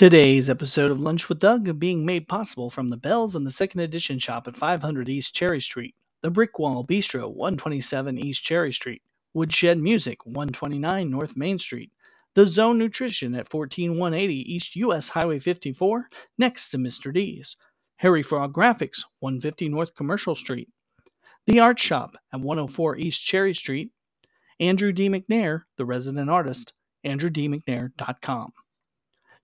Today's episode of Lunch with Doug being made possible from the Bells and the Second Edition shop at 500 East Cherry Street, the Brick Wall Bistro, 127 East Cherry Street, Woodshed Music, 129 North Main Street, the Zone Nutrition at 14180 East US Highway 54, next to Mr. D's, Harry Frog Graphics, 150 North Commercial Street, the Art Shop at 104 East Cherry Street, Andrew D. McNair, the resident artist, andrewdmcnair.com.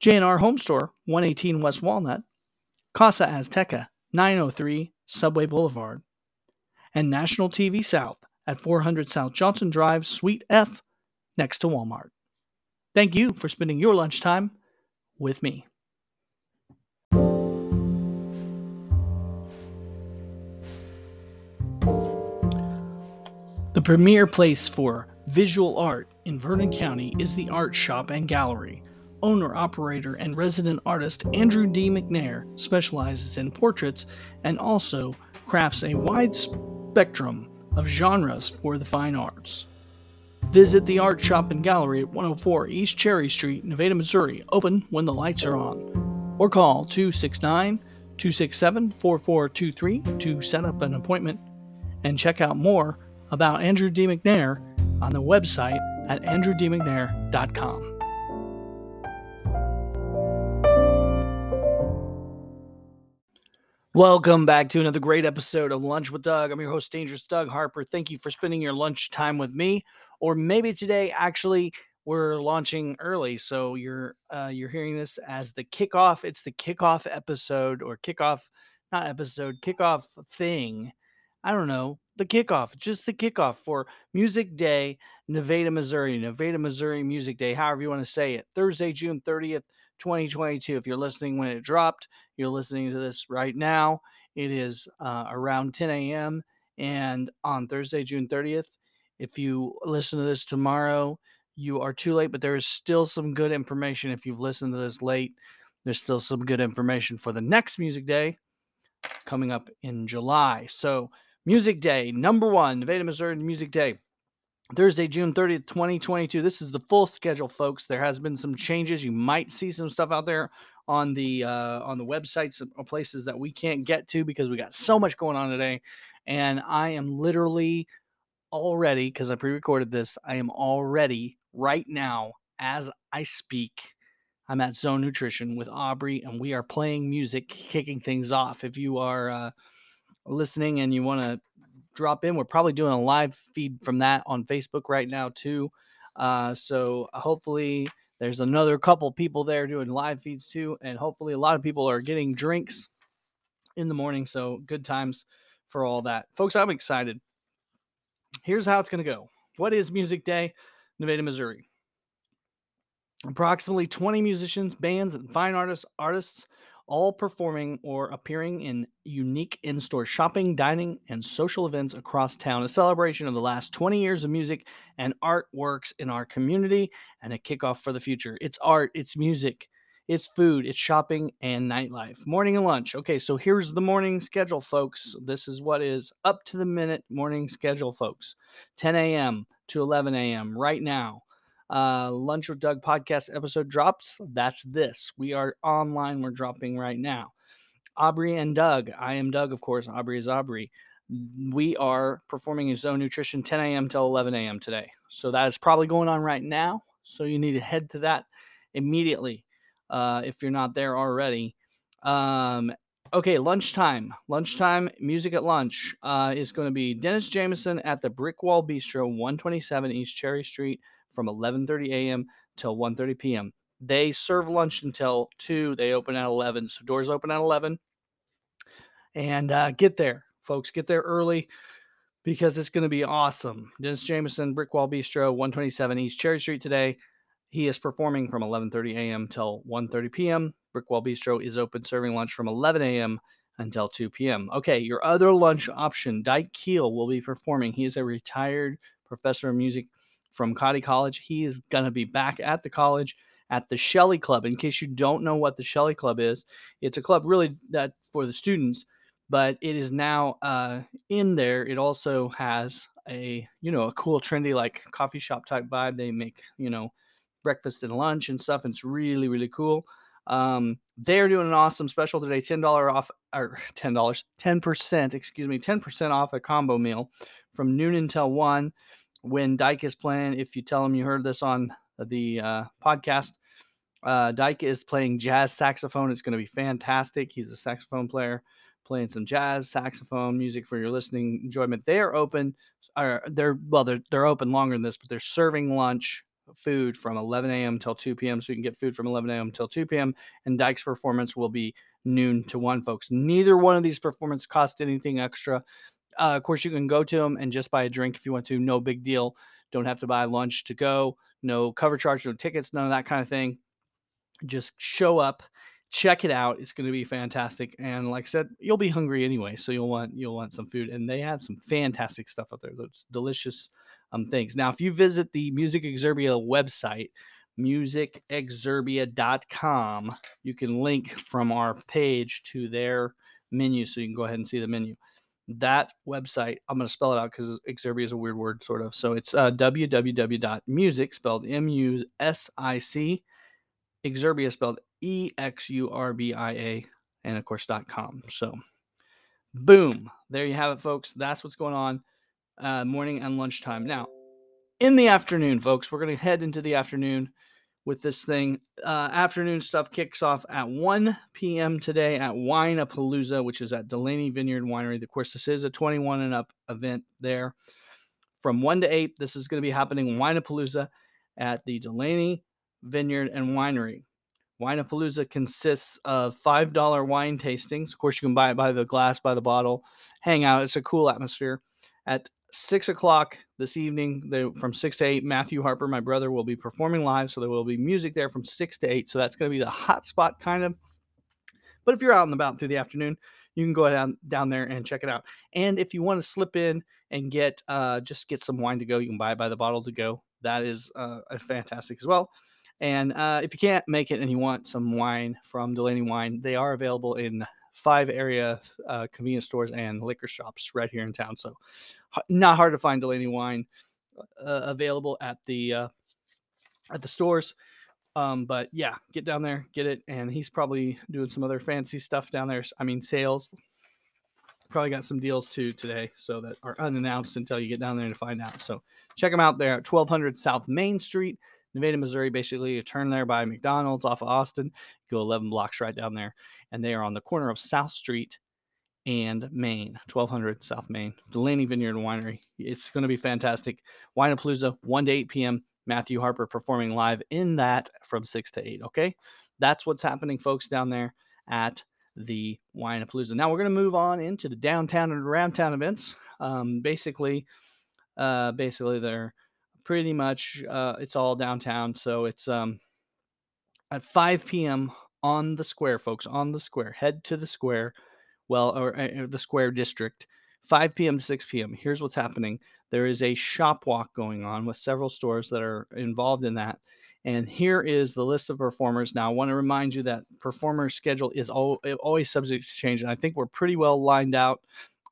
J&R Home Store, 118 West Walnut, Casa Azteca, 903 Subway Boulevard, and National TV South at 400 South Johnson Drive, Suite F, next to Walmart. Thank you for spending your lunchtime with me. The premier place for visual art in Vernon County is the Art Shop and Gallery owner, operator, and resident artist Andrew D. McNair specializes in portraits and also crafts a wide spectrum of genres for the fine arts. Visit the art shop and gallery at 104 East Cherry Street, Nevada, Missouri, open when the lights are on. Or call 269 267 4423 to set up an appointment and check out more about Andrew D. McNair on the website at andrewdmcnair.com. Welcome back to another great episode of Lunch with Doug. I'm your host, Dangerous Doug Harper. Thank you for spending your lunch time with me. Or maybe today, actually, we're launching early, so you're uh, you're hearing this as the kickoff. It's the kickoff episode or kickoff, not episode, kickoff thing. I don't know the kickoff, just the kickoff for Music Day, Nevada, Missouri, Nevada, Missouri Music Day, however you want to say it. Thursday, June 30th, 2022. If you're listening when it dropped, you're listening to this right now. It is uh, around 10 a.m. And on Thursday, June 30th, if you listen to this tomorrow, you are too late, but there is still some good information. If you've listened to this late, there's still some good information for the next music day coming up in July. So, Music Day, number one, Nevada, Missouri Music Day. Thursday, June 30th, 2022. This is the full schedule, folks. There has been some changes. You might see some stuff out there on the uh, on the websites or places that we can't get to because we got so much going on today. And I am literally already, because I pre-recorded this, I am already right now as I speak. I'm at Zone Nutrition with Aubrey, and we are playing music, kicking things off. If you are uh, listening and you want to drop in. We're probably doing a live feed from that on Facebook right now too. Uh, so uh, hopefully there's another couple people there doing live feeds too, and hopefully a lot of people are getting drinks in the morning. So good times for all that, folks. I'm excited. Here's how it's going to go. What is Music Day, Nevada, Missouri? Approximately 20 musicians, bands, and fine artists artists all performing or appearing in unique in store shopping, dining, and social events across town. A celebration of the last 20 years of music and artworks in our community and a kickoff for the future. It's art, it's music, it's food, it's shopping, and nightlife. Morning and lunch. Okay, so here's the morning schedule, folks. This is what is up to the minute morning schedule, folks. 10 a.m. to 11 a.m. right now uh, Lunch with Doug podcast episode drops, that's this. We are online. We're dropping right now. Aubrey and Doug. I am Doug, of course. Aubrey is Aubrey. We are performing a Zone Nutrition 10 a.m. till 11 a.m. today. So that is probably going on right now. So you need to head to that immediately uh, if you're not there already. Um, okay, lunchtime. Lunchtime music at lunch uh, is going to be Dennis Jameson at the Brick Wall Bistro, 127 East Cherry Street from 11:30 a.m. till 1:30 p.m. They serve lunch until 2. They open at 11. So doors open at 11. And uh, get there, folks. Get there early because it's going to be awesome. Dennis Jameson, Brickwall Bistro, 127 East Cherry Street today. He is performing from 11:30 a.m. till 1:30 p.m. Brickwall Bistro is open serving lunch from 11 a.m. until 2 p.m. Okay, your other lunch option, Dyke Keel will be performing. He is a retired professor of music from Cottey College. He is going to be back at the college at the Shelley Club. In case you don't know what the Shelley Club is, it's a club really that for the students, but it is now uh, in there. It also has a you know a cool, trendy like coffee shop type vibe. They make you know breakfast and lunch and stuff. And it's really really cool. Um, they're doing an awesome special today, ten dollar off or ten dollars, ten percent, excuse me, ten percent off a combo meal from noon until one. When Dyke is playing, if you tell him you heard this on the uh, podcast, uh, Dyke is playing jazz saxophone. It's going to be fantastic. He's a saxophone player playing some jazz saxophone music for your listening enjoyment. They are open, or they're well, they're they're open longer than this, but they're serving lunch food from 11 a.m. till 2 p.m. So you can get food from 11 a.m. till 2 p.m. And Dyke's performance will be noon to 1, folks. Neither one of these performances cost anything extra. Uh, of course, you can go to them and just buy a drink if you want to. No big deal. Don't have to buy lunch to go. No cover charge, no tickets, none of that kind of thing. Just show up, check it out. It's going to be fantastic. And like I said, you'll be hungry anyway, so you'll want you'll want some food. And they have some fantastic stuff out there. Those delicious um, things. Now, if you visit the Music Exurbia website, musicexurbia.com, you can link from our page to their menu so you can go ahead and see the menu. That website, I'm going to spell it out because Exurbia is a weird word, sort of. So it's uh, www.music, spelled M U S I C, Exurbia, spelled E X U R B I A, and of course, .com. So, boom, there you have it, folks. That's what's going on uh, morning and lunchtime. Now, in the afternoon, folks, we're going to head into the afternoon with this thing. Uh, afternoon stuff kicks off at 1 p.m. today at Winepalooza, which is at Delaney Vineyard Winery. Of course, this is a 21 and up event there. From 1 to 8, this is going to be happening in Winepalooza at the Delaney Vineyard and Winery. Winepalooza consists of $5 wine tastings. Of course, you can buy it by the glass, by the bottle, hang out. It's a cool atmosphere. At six o'clock this evening, they, from six to eight, Matthew Harper, my brother, will be performing live. So there will be music there from six to eight. So that's going to be the hot spot kind of. But if you're out and about through the afternoon, you can go down down there and check it out. And if you want to slip in and get uh, just get some wine to go, you can buy by the bottle to go. That is uh, fantastic as well. And uh, if you can't make it and you want some wine from Delaney Wine, they are available in five area uh, convenience stores and liquor shops right here in town. So not hard to find Delaney wine uh, available at the uh, at the stores. Um, but yeah, get down there, get it, and he's probably doing some other fancy stuff down there. I mean, sales. Probably got some deals too today, so that are unannounced until you get down there to find out. So check them out there at 1200 South Main Street, Nevada, Missouri. Basically, you turn there by McDonald's off of Austin, go 11 blocks right down there, and they are on the corner of South Street and Main, 1200 South Main, Delaney Vineyard Winery. It's going to be fantastic. Winepalooza, 1 to 8 p.m. Matthew Harper performing live in that from 6 to 8. Okay. That's what's happening, folks, down there at the Winepalooza. Now we're going to move on into the downtown and around town events. Um, basically, uh, basically, they're pretty much uh, it's all downtown. So it's um, at 5 p.m on the square, folks, on the square. Head to the square, well, or, uh, the square district, 5 p.m. to 6 p.m. Here's what's happening there is a shop walk going on with several stores that are involved in that. And here is the list of performers. Now, I want to remind you that performer schedule is always subject to change. And I think we're pretty well lined out.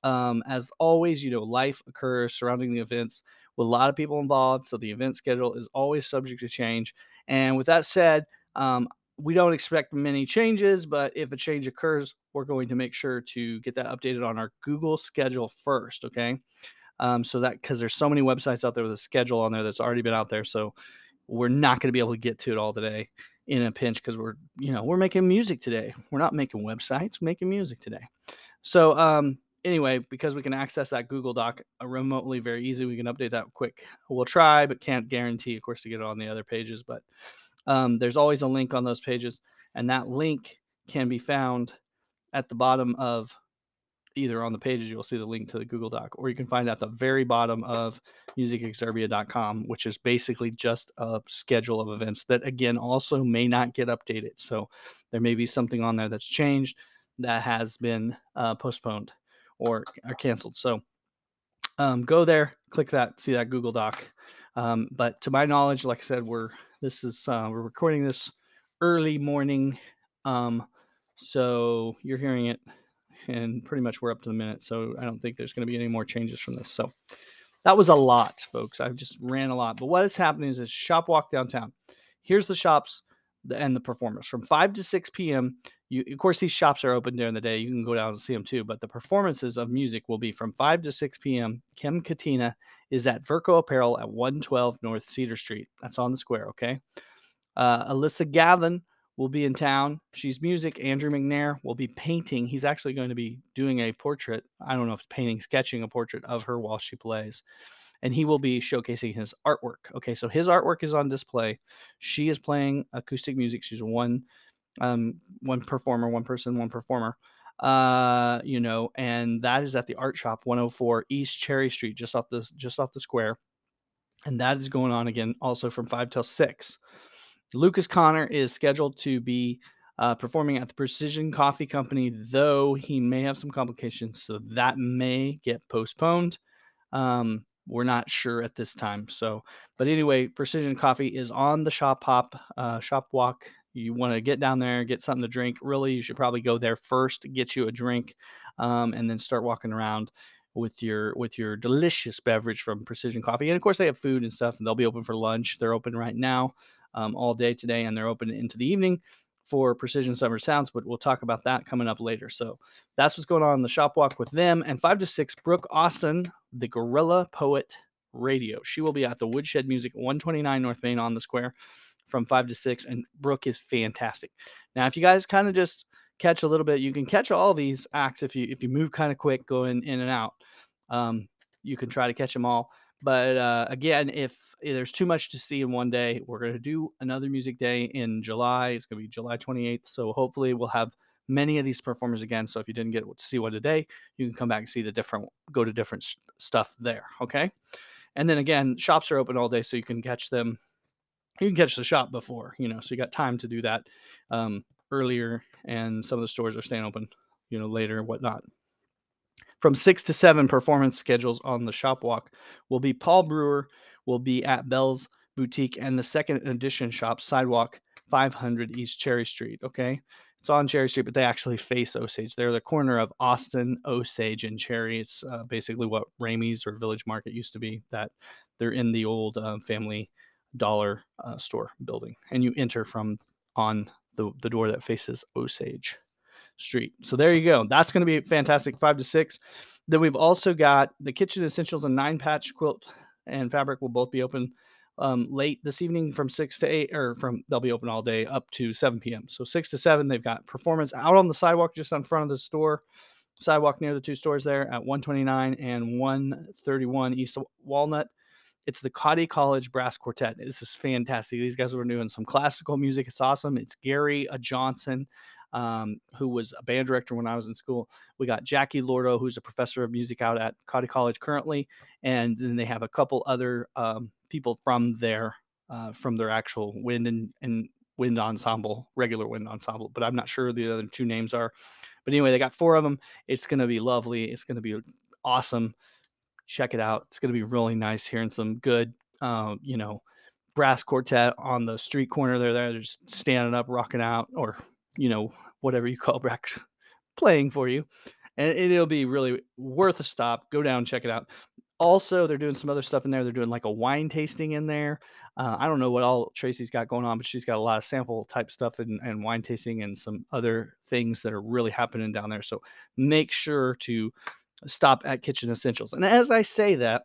Um, as always, you know, life occurs surrounding the events with a lot of people involved. So the event schedule is always subject to change. And with that said, um, we don't expect many changes, but if a change occurs, we're going to make sure to get that updated on our Google schedule first. Okay. Um, so that because there's so many websites out there with a schedule on there that's already been out there. So we're not going to be able to get to it all today in a pinch because we're, you know, we're making music today. We're not making websites, we're making music today. So, um, anyway, because we can access that Google Doc uh, remotely very easy, we can update that quick. We'll try, but can't guarantee, of course, to get it on the other pages. But um, there's always a link on those pages, and that link can be found at the bottom of either on the pages you'll see the link to the Google Doc, or you can find at the very bottom of musicexurbia.com, which is basically just a schedule of events that again also may not get updated. So there may be something on there that's changed that has been uh, postponed or, are canceled. So um, go there, click that, see that Google Doc. Um, but to my knowledge, like I said, we're this is uh, we're recording this early morning, um, so you're hearing it, and pretty much we're up to the minute. So I don't think there's going to be any more changes from this. So that was a lot, folks. I've just ran a lot. But what is happening is a shop walk downtown. Here's the shops and the performers from 5 to 6 p.m. You, of course, these shops are open during the day. You can go down and see them too. But the performances of music will be from 5 to 6 p.m. Kim Katina is at Verco Apparel at 112 North Cedar Street. That's on the square, okay? Uh, Alyssa Gavin will be in town. She's music. Andrew McNair will be painting. He's actually going to be doing a portrait. I don't know if painting, sketching a portrait of her while she plays. And he will be showcasing his artwork. Okay, so his artwork is on display. She is playing acoustic music. She's one um, one performer, one person, one performer. Uh, you know, and that is at the Art Shop 104 East Cherry Street, just off the just off the square. And that is going on again also from 5 till 6. Lucas Connor is scheduled to be uh, performing at the Precision Coffee Company, though he may have some complications, so that may get postponed. Um, we're not sure at this time. So, but anyway, Precision Coffee is on the shop hop, uh, shop walk. You want to get down there, get something to drink. Really, you should probably go there first, get you a drink, um, and then start walking around with your with your delicious beverage from Precision Coffee. And of course, they have food and stuff, and they'll be open for lunch. They're open right now um, all day today, and they're open into the evening for Precision Summer Sounds, but we'll talk about that coming up later. So that's what's going on in the shop walk with them. And five to six, Brooke Austin, the Gorilla Poet Radio. She will be at the Woodshed Music 129 North Main on the square from five to six. And Brooke is fantastic. Now, if you guys kind of just catch a little bit, you can catch all these acts if you if you move kind of quick going in and out. Um, you can try to catch them all. But uh, again, if there's too much to see in one day, we're going to do another music day in July. It's going to be July 28th. So hopefully we'll have many of these performers again. So if you didn't get to see one today, you can come back and see the different, go to different stuff there. Okay. And then again, shops are open all day, so you can catch them. You can catch the shop before, you know, so you got time to do that um, earlier. And some of the stores are staying open, you know, later and whatnot. From six to seven performance schedules on the shop walk will be Paul Brewer will be at Bell's Boutique and the second edition shop sidewalk 500 East Cherry Street. Okay. It's on Cherry Street, but they actually face Osage. They're the corner of Austin, Osage, and Cherry. It's uh, basically what Ramey's or Village Market used to be. That they're in the old uh, Family Dollar uh, store building, and you enter from on the the door that faces Osage. Street. So there you go. That's going to be fantastic. Five to six. Then we've also got the kitchen essentials and nine patch quilt and fabric will both be open um, late this evening from six to eight, or from they'll be open all day up to 7 p.m. So six to seven, they've got performance out on the sidewalk just in front of the store, sidewalk near the two stores there at 129 and 131 East Walnut. It's the Cottey College Brass Quartet. This is fantastic. These guys were doing some classical music. It's awesome. It's Gary a Johnson um, who was a band director when I was in school. We got Jackie Lordo, who's a professor of music out at Cottey College currently, and then they have a couple other um, people from their uh, from their actual wind and, and wind ensemble, regular wind ensemble. But I'm not sure the other two names are. But anyway, they got four of them. It's going to be lovely. It's going to be awesome. Check it out. It's going to be really nice hearing some good, uh, you know, brass quartet on the street corner there. They're just standing up, rocking out, or you know, whatever you call Brex playing for you. And it'll be really worth a stop. Go down, check it out. Also, they're doing some other stuff in there. They're doing like a wine tasting in there. Uh, I don't know what all Tracy's got going on, but she's got a lot of sample type stuff and, and wine tasting and some other things that are really happening down there. So make sure to stop at Kitchen Essentials. And as I say that,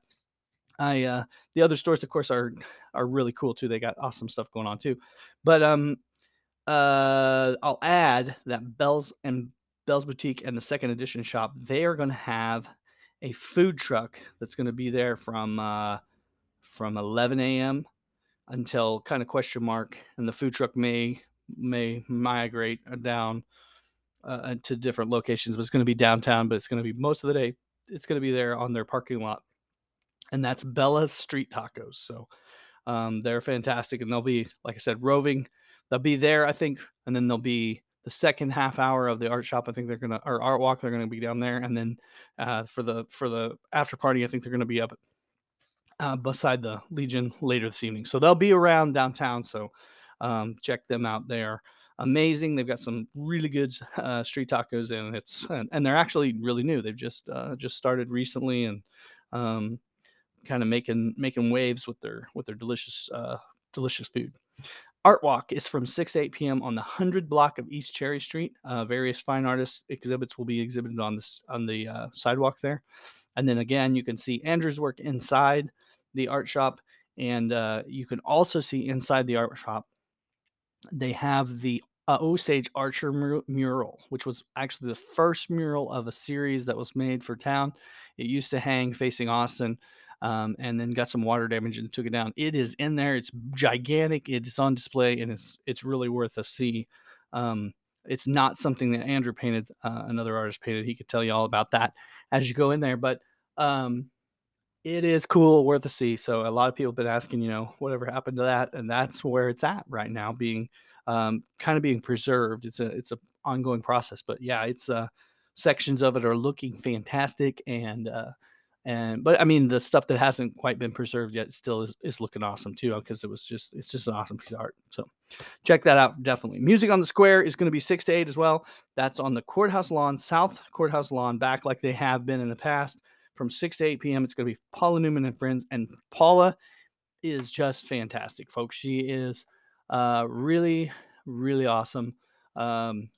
I uh, the other stores, of course, are are really cool too. They got awesome stuff going on too. But um, uh, I'll add that Bell's and Bell's Boutique and the second edition shop, they are going to have a food truck that's going to be there from uh, from 11 a.m. until kind of question mark, and the food truck may may migrate uh, down uh, to different locations, but it's going to be downtown. But it's going to be most of the day. It's going to be there on their parking lot, and that's Bella's Street Tacos. So um, they're fantastic, and they'll be like I said, roving they'll be there, I think, and then they'll be the second half hour of the art shop. I think they're gonna or art walk. They're gonna be down there, and then uh, for the for the after party, I think they're gonna be up uh, beside the Legion later this evening. So they'll be around downtown. So um, check them out there. Amazing. They've got some really good uh, street tacos, and it's and, and, they're actually really new. They've just uh, just started recently, and um, kind of making making waves with their with their delicious uh, delicious food. Art Walk is from 6 to 8 p.m. on the 100 block of East Cherry Street. Uh, various fine artists exhibits will be exhibited on this on the uh, sidewalk there. And then again, you can see Andrew's work inside the art shop, and uh, you can also see inside the art shop. They have the uh, Osage Archer mur- mural, which was actually the first mural of a series that was made for town. It used to hang facing Austin, um, and then got some water damage and took it down. It is in there. It's gigantic. It is on display, and it's it's really worth a see. Um, it's not something that Andrew painted. Uh, another artist painted. He could tell you all about that as you go in there. But um, it is cool, worth a see. So a lot of people have been asking, you know, whatever happened to that, and that's where it's at right now, being um, kind of being preserved. It's a it's a ongoing process, but yeah, it's uh, sections of it are looking fantastic, and uh, and but I mean the stuff that hasn't quite been preserved yet still is, is looking awesome too because it was just it's just an awesome piece of art. So check that out definitely. Music on the Square is going to be six to eight as well. That's on the courthouse lawn, South Courthouse lawn, back like they have been in the past from 6 to 8 p.m. It's going to be Paula Newman and friends. And Paula is just fantastic, folks. She is uh, really, really awesome. Um,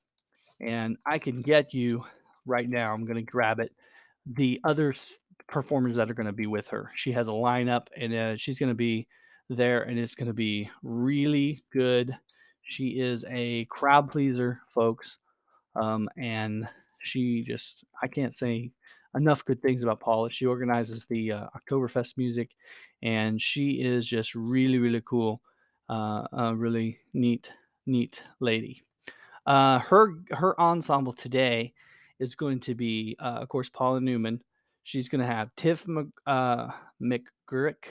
and I can get you right now. I'm going to grab it. The other performers that are going to be with her. She has a lineup, and uh, she's going to be there, and it's going to be really good. She is a crowd pleaser, folks. Um, and she just, I can't say enough good things about Paula. She organizes the uh, Oktoberfest music, and she is just really, really cool. Uh, a really neat, neat lady. Uh, her her ensemble today is going to be, uh, of course, Paula Newman. She's going to have Tiff Mc, uh, McGurk.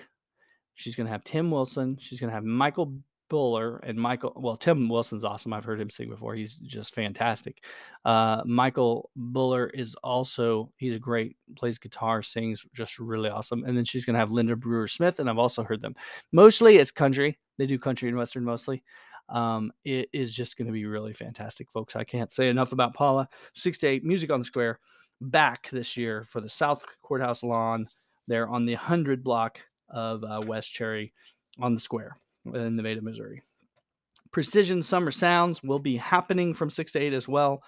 She's going to have Tim Wilson. She's going to have Michael Buller and Michael. Well, Tim Wilson's awesome. I've heard him sing before. He's just fantastic. Uh, Michael Buller is also he's a great plays guitar, sings just really awesome. And then she's gonna have Linda Brewer Smith, and I've also heard them. Mostly it's country. They do country and western mostly. Um, it is just going to be really fantastic, folks. I can't say enough about Paula. Six to eight music on the square back this year for the South Courthouse lawn there on the 100 block of uh, West Cherry on the square in Nevada, Missouri. Precision Summer Sounds will be happening from 6 to 8 as well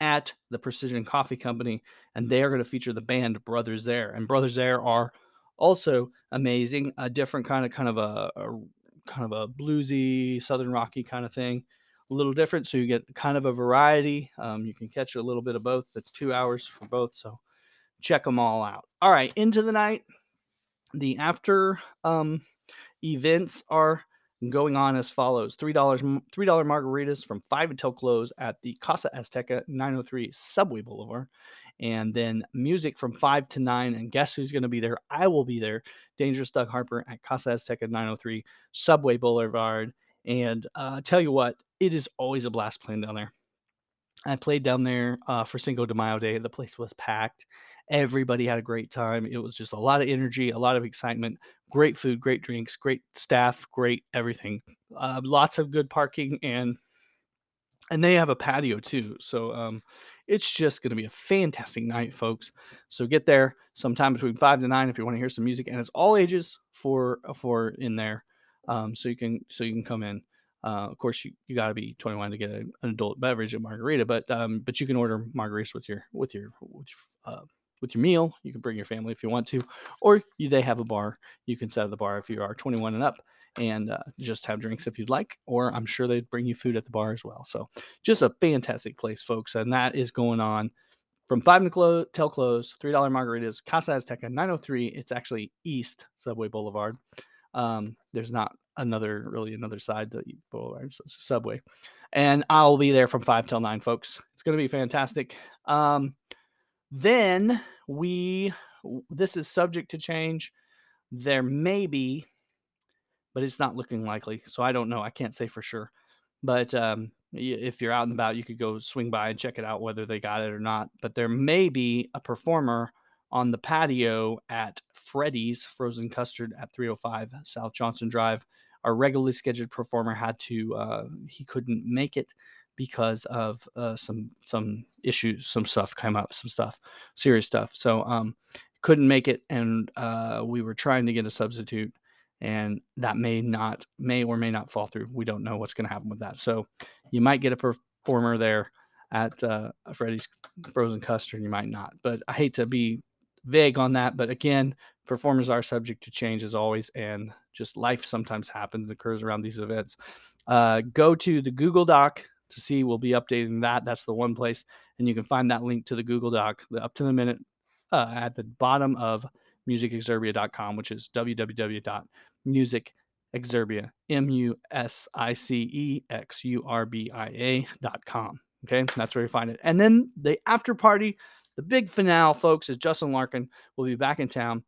at the Precision Coffee Company, and they are going to feature the band Brothers There. And Brothers There are also amazing, a different kind of kind of a, a kind of a bluesy, southern rocky kind of thing. A little different, so you get kind of a variety. Um, you can catch a little bit of both. That's two hours for both, so check them all out. All right, into the night. The after um, events are going on as follows $3 $3 margaritas from 5 until close at the Casa Azteca 903 Subway Boulevard. And then music from 5 to 9. And guess who's going to be there? I will be there. Dangerous Doug Harper at Casa Azteca 903 Subway Boulevard. And uh, tell you what, it is always a blast playing down there. I played down there uh, for Cinco de Mayo Day. The place was packed. Everybody had a great time. It was just a lot of energy, a lot of excitement, great food, great drinks, great staff, great everything. Uh, lots of good parking and and they have a patio too. So um, it's just going to be a fantastic night, folks. So get there sometime between five to nine if you want to hear some music, and it's all ages for for in there. Um, so you can so you can come in. Uh, of course, you, you got to be 21 to get a, an adult beverage at margarita, but um, but you can order margaritas with your with your with your uh, with your meal. You can bring your family if you want to, or you, they have a bar. You can set at the bar if you are 21 and up and uh, just have drinks if you'd like, or I'm sure they'd bring you food at the bar as well. So just a fantastic place, folks. And that is going on from 5 to close, till close, $3 margaritas, Casa Azteca 903. It's actually East Subway Boulevard. Um, there's not another, really another side to Boulevard, so Subway. And I'll be there from 5 till 9, folks. It's going to be fantastic. Um, then we, this is subject to change. There may be, but it's not looking likely. So I don't know. I can't say for sure. But um, if you're out and about, you could go swing by and check it out whether they got it or not. But there may be a performer on the patio at Freddy's Frozen Custard at 305 South Johnson Drive. Our regularly scheduled performer had to, uh, he couldn't make it because of uh, some some issues, some stuff came up, some stuff, serious stuff. So um, couldn't make it, and uh, we were trying to get a substitute, and that may not may or may not fall through. We don't know what's going to happen with that. So you might get a performer there at uh, Freddy's Frozen Custard. You might not, but I hate to be vague on that. But again, performers are subject to change as always, and just life sometimes happens and occurs around these events. Uh, go to the Google Doc to see. We'll be updating that. That's the one place, and you can find that link to the Google Doc, the up to the minute, uh, at the bottom of musicexurbia.com, which is www.musicexurbia, M U S I C E X U R B I A.com. Okay, that's where you find it. And then the after party, the big finale, folks, is Justin Larkin will be back in town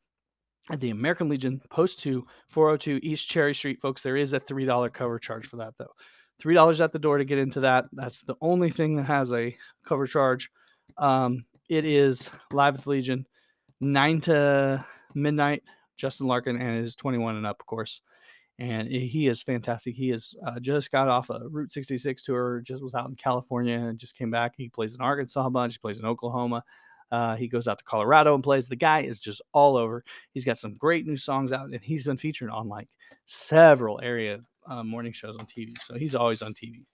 at the American Legion, Post 2, 402 East Cherry Street, folks. There is a $3 cover charge for that, though. $3 at the door to get into that. That's the only thing that has a cover charge. Um, it is live with Legion, 9 to midnight. Justin Larkin and is 21 and up, of course. And he is fantastic. He has uh, just got off a Route 66 tour, just was out in California and just came back. He plays in Arkansas a bunch, he plays in Oklahoma. Uh, he goes out to Colorado and plays. The guy is just all over. He's got some great new songs out, and he's been featured on like several area uh, morning shows on TV. So he's always on TV.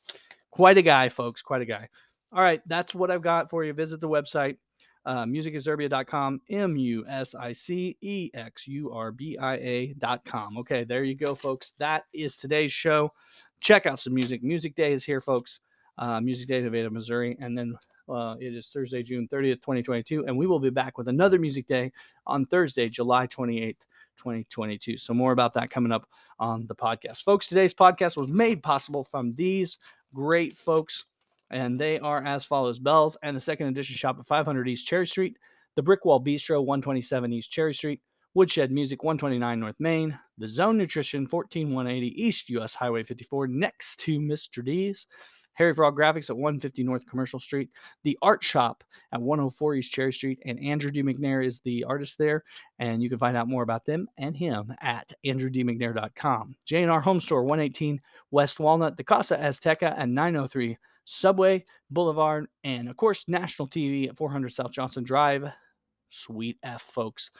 Quite a guy, folks. Quite a guy. All right, that's what I've got for you. Visit the website, uh, musicexurbia.com, M U S I C E X U R B I A.com. Okay, there you go, folks. That is today's show. Check out some music. Music Day is here, folks. Uh, music Day in Nevada, Missouri. And then uh, it is Thursday, June 30th, 2022, and we will be back with another music day on Thursday, July 28th. 2022. So, more about that coming up on the podcast. Folks, today's podcast was made possible from these great folks, and they are as follows Bells and the second edition shop at 500 East Cherry Street, the Brickwall Bistro, 127 East Cherry Street, Woodshed Music, 129 North Main, the Zone Nutrition, 14180 East US Highway 54, next to Mr. D's. Harry Frog Graphics at 150 North Commercial Street, the Art Shop at 104 East Cherry Street, and Andrew D. McNair is the artist there. And you can find out more about them and him at andrewdmcnair.com. J&R Home Store, 118 West Walnut, the Casa Azteca at 903 Subway Boulevard, and of course, National TV at 400 South Johnson Drive. Suite F, folks.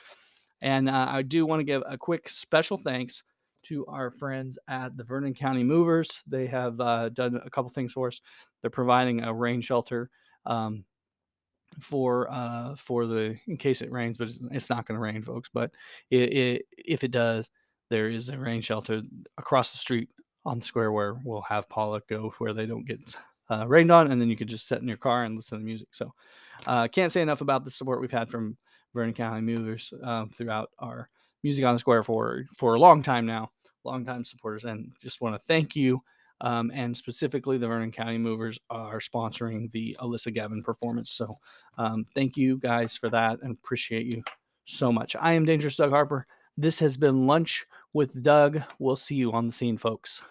And uh, I do want to give a quick special thanks to our friends at the Vernon County Movers. They have uh, done a couple things for us. They're providing a rain shelter um, for uh, for the in case it rains, but it's, it's not going to rain, folks. But it, it, if it does, there is a rain shelter across the street on the square where we'll have Paula go where they don't get uh, rained on, and then you could just sit in your car and listen to the music. So, uh, can't say enough about the support we've had from Vernon County Movers uh, throughout our Music on the Square for for a long time now, long time supporters, and just want to thank you. Um, and specifically, the Vernon County Movers are sponsoring the Alyssa Gavin performance. So, um, thank you guys for that, and appreciate you so much. I am Dangerous Doug Harper. This has been Lunch with Doug. We'll see you on the scene, folks.